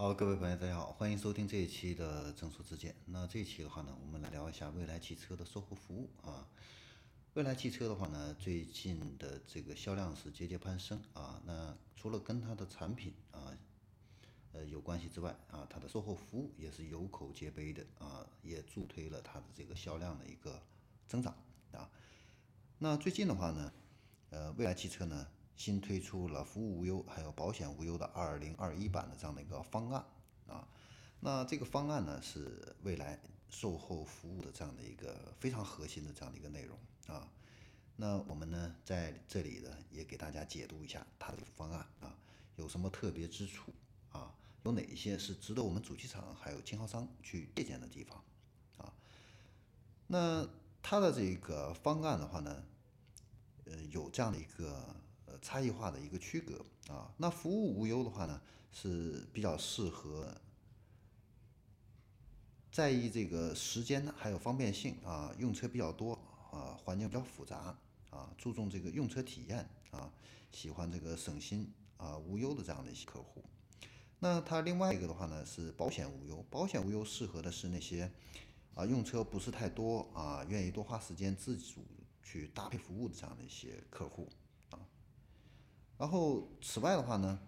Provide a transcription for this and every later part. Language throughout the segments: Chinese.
好，各位朋友，大家好，欢迎收听这一期的正说之见。那这一期的话呢，我们来聊一下未来汽车的售后服务啊。未来汽车的话呢，最近的这个销量是节节攀升啊。那除了跟它的产品啊，呃有关系之外啊，它的售后服务也是有口皆碑的啊，也助推了它的这个销量的一个增长啊。那最近的话呢，呃，未来汽车呢。新推出了服务无忧，还有保险无忧的二零二一版的这样的一个方案啊。那这个方案呢，是未来售后服务的这样的一个非常核心的这样的一个内容啊。那我们呢，在这里呢，也给大家解读一下它的方案啊，有什么特别之处啊？有哪一些是值得我们主机厂还有经销商去借鉴的地方啊？那它的这个方案的话呢，呃，有这样的一个。差异化的一个区隔啊，那服务无忧的话呢，是比较适合在意这个时间还有方便性啊，用车比较多啊，环境比较复杂啊，注重这个用车体验啊，喜欢这个省心啊无忧的这样的一些客户。那它另外一个的话呢，是保险无忧，保险无忧适合的是那些啊用车不是太多啊，愿意多花时间自主去搭配服务的这样的一些客户。然后，此外的话呢，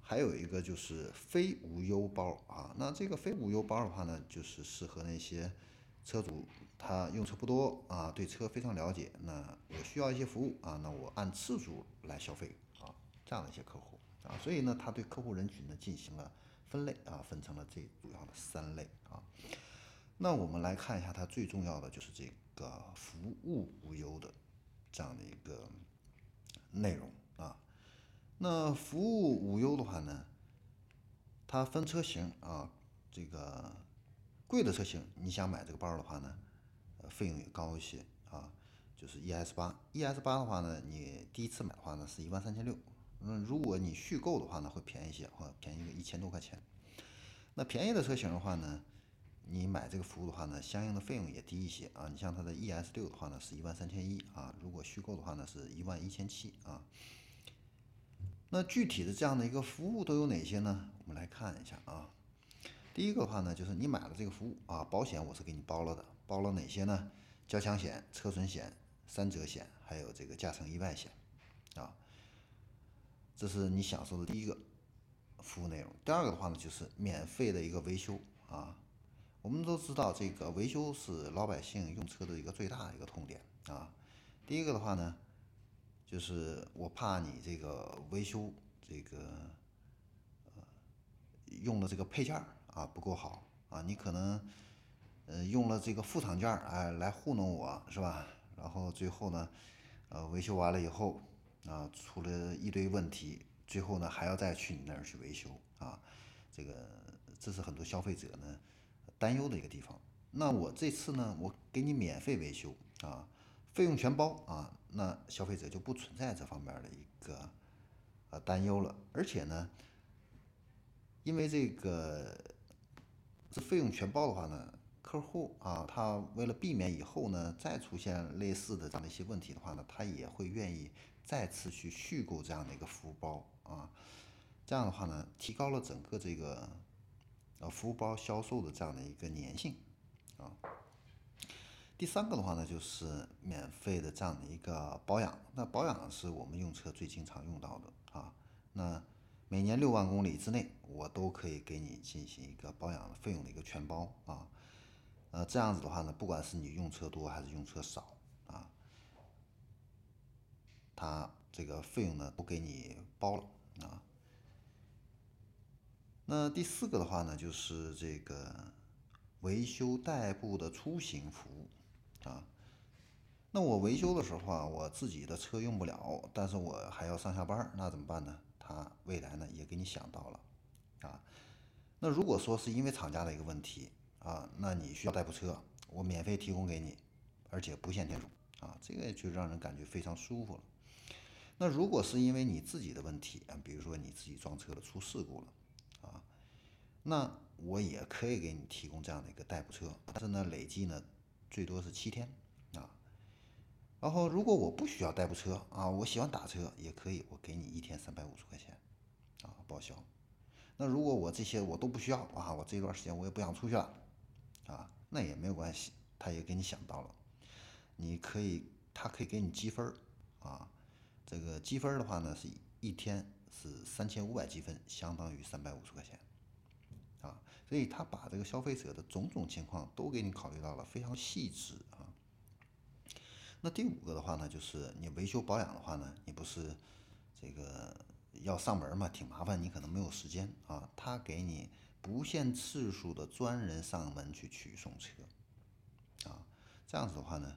还有一个就是非无忧包啊。那这个非无忧包的话呢，就是适合那些车主他用车不多啊，对车非常了解，那我需要一些服务啊，那我按次数来消费啊，这样的一些客户啊。所以呢，他对客户人群呢进行了分类啊，分成了这主要的三类啊。那我们来看一下，它最重要的就是这个服务无忧的这样的一个内容。那服务无忧的话呢，它分车型啊，这个贵的车型，你想买这个包的话呢，费用也高一些啊，就是 ES 八，ES 八的话呢，你第一次买的话呢是一万三千六，嗯，如果你续购的话呢会便宜一些，或便宜个一千多块钱。那便宜的车型的话呢，你买这个服务的话呢，相应的费用也低一些啊。你像它的 ES 六的话呢是一万三千一啊，如果续购的话呢是一万一千七啊。那具体的这样的一个服务都有哪些呢？我们来看一下啊。第一个的话呢，就是你买了这个服务啊，保险我是给你包了的，包了哪些呢？交强险、车损险、三者险，还有这个驾乘意外险啊。这是你享受的第一个服务内容。第二个的话呢，就是免费的一个维修啊。我们都知道，这个维修是老百姓用车的一个最大的一个痛点啊。第一个的话呢。就是我怕你这个维修这个呃用的这个配件啊不够好啊，你可能呃用了这个副厂件哎来糊弄我是吧？然后最后呢呃维修完了以后啊出了一堆问题，最后呢还要再去你那儿去维修啊，这个这是很多消费者呢担忧的一个地方。那我这次呢我给你免费维修啊。费用全包啊，那消费者就不存在这方面的一个呃担忧了。而且呢，因为这个这费用全包的话呢，客户啊，他为了避免以后呢再出现类似的这样的一些问题的话呢，他也会愿意再次去续购这样的一个服务包啊。这样的话呢，提高了整个这个呃服务包销售的这样的一个粘性啊。第三个的话呢，就是免费的这样的一个保养。那保养是我们用车最经常用到的啊。那每年六万公里之内，我都可以给你进行一个保养费用的一个全包啊。呃，这样子的话呢，不管是你用车多还是用车少啊，它这个费用呢都给你包了啊。那第四个的话呢，就是这个维修代步的出行服务。啊，那我维修的时候啊，我自己的车用不了，但是我还要上下班，那怎么办呢？他未来呢也给你想到了，啊，那如果说是因为厂家的一个问题啊，那你需要代步车，我免费提供给你，而且不限天数啊，这个就让人感觉非常舒服了。那如果是因为你自己的问题啊，比如说你自己撞车了出事故了啊，那我也可以给你提供这样的一个代步车，但是呢累计呢。最多是七天啊，然后如果我不需要代步车啊，我喜欢打车也可以，我给你一天三百五十块钱啊报销。那如果我这些我都不需要啊，我这段时间我也不想出去了啊，那也没有关系，他也给你想到了，你可以，他可以给你积分啊，这个积分的话呢是一天是三千五百积分，相当于三百五十块钱，所以他把这个消费者的种种情况都给你考虑到了，非常细致啊。那第五个的话呢，就是你维修保养的话呢，你不是这个。要上门嘛，挺麻烦，你可能没有时间啊。他给你不限次数的专人上门去取送车，啊，这样子的话呢，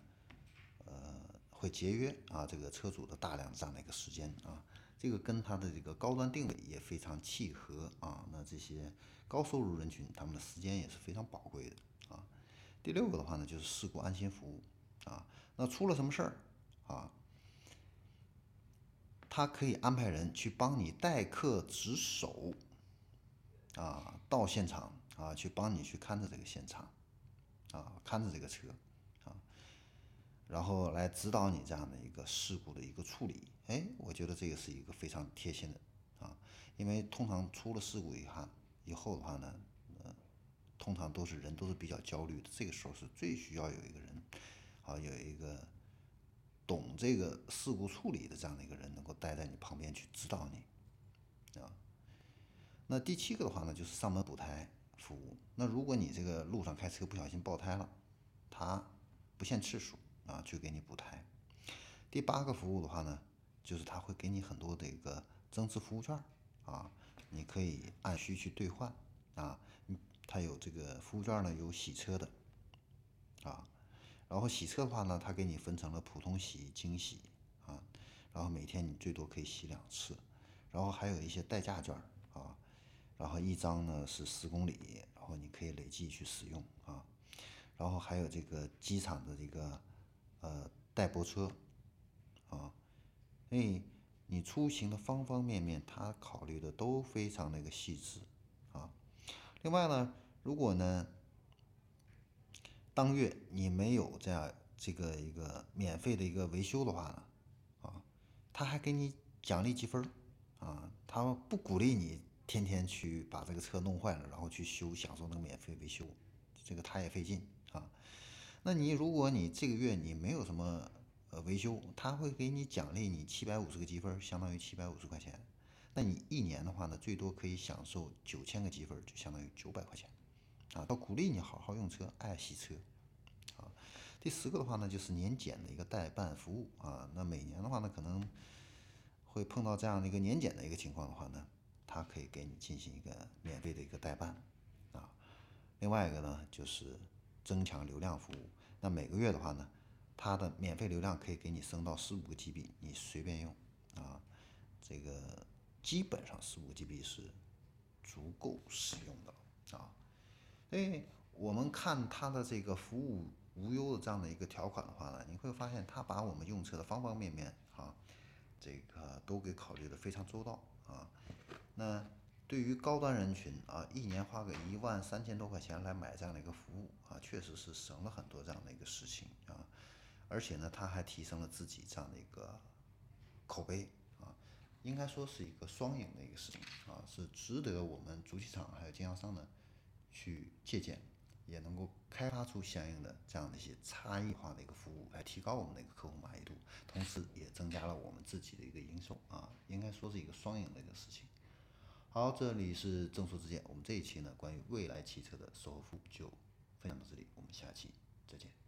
呃，会节约啊这个车主的大量这样的一个时间啊。这个跟他的这个高端定位也非常契合啊。那这些高收入人群，他们的时间也是非常宝贵的啊。第六个的话呢，就是事故安心服务啊。那出了什么事儿啊？他可以安排人去帮你代客值守，啊，到现场啊，去帮你去看着这个现场，啊，看着这个车，然后来指导你这样的一个事故的一个处理。哎，我觉得这个是一个非常贴心的，啊，因为通常出了事故以后，以后的话呢，呃，通常都是人都是比较焦虑的，这个时候是最需要有一个人，啊，有一个。懂这个事故处理的这样的一个人，能够待在你旁边去指导你，啊。那第七个的话呢，就是上门补胎服务。那如果你这个路上开车不小心爆胎了，他不限次数啊，去给你补胎。第八个服务的话呢，就是他会给你很多的一个增值服务券啊，你可以按需去兑换啊。他有这个服务券呢，有洗车的啊。然后洗车的话呢，它给你分成了普通洗、精洗啊，然后每天你最多可以洗两次，然后还有一些代驾券啊，然后一张呢是十公里，然后你可以累计去使用啊，然后还有这个机场的这个代泊车啊，所以你出行的方方面面，他考虑的都非常那个细致啊。另外呢，如果呢。当月你没有这样这个一个免费的一个维修的话呢，啊，他还给你奖励积分啊，他不鼓励你天天去把这个车弄坏了，然后去修，享受那个免费维修，这个他也费劲。那你如果你这个月你没有什么呃维修，他会给你奖励你七百五十个积分，相当于七百五十块钱。那你一年的话呢，最多可以享受九千个积分，就相当于九百块钱。啊，他鼓励你好好用车，爱惜车，啊，第十个的话呢，就是年检的一个代办服务啊。那每年的话呢，可能会碰到这样的一个年检的一个情况的话呢，他可以给你进行一个免费的一个代办啊。另外一个呢，就是增强流量服务。那每个月的话呢，它的免费流量可以给你升到十五个 GB，你随便用啊。这个基本上十五 GB 是足够使用的啊。哎，我们看它的这个服务无忧的这样的一个条款的话呢，你会发现它把我们用车的方方面面啊，这个都给考虑的非常周到啊。那对于高端人群啊，一年花个一万三千多块钱来买这样的一个服务啊，确实是省了很多这样的一个事情啊。而且呢，它还提升了自己这样的一个口碑啊，应该说是一个双赢的一个事情啊，是值得我们主机厂还有经销商呢。去借鉴，也能够开发出相应的这样的一些差异化的一个服务，来提高我们的一个客户满意度，同时也增加了我们自己的一个营收啊，应该说是一个双赢的一个事情。好，这里是正说之见，我们这一期呢关于未来汽车的售后服务就分享到这里，我们下期再见。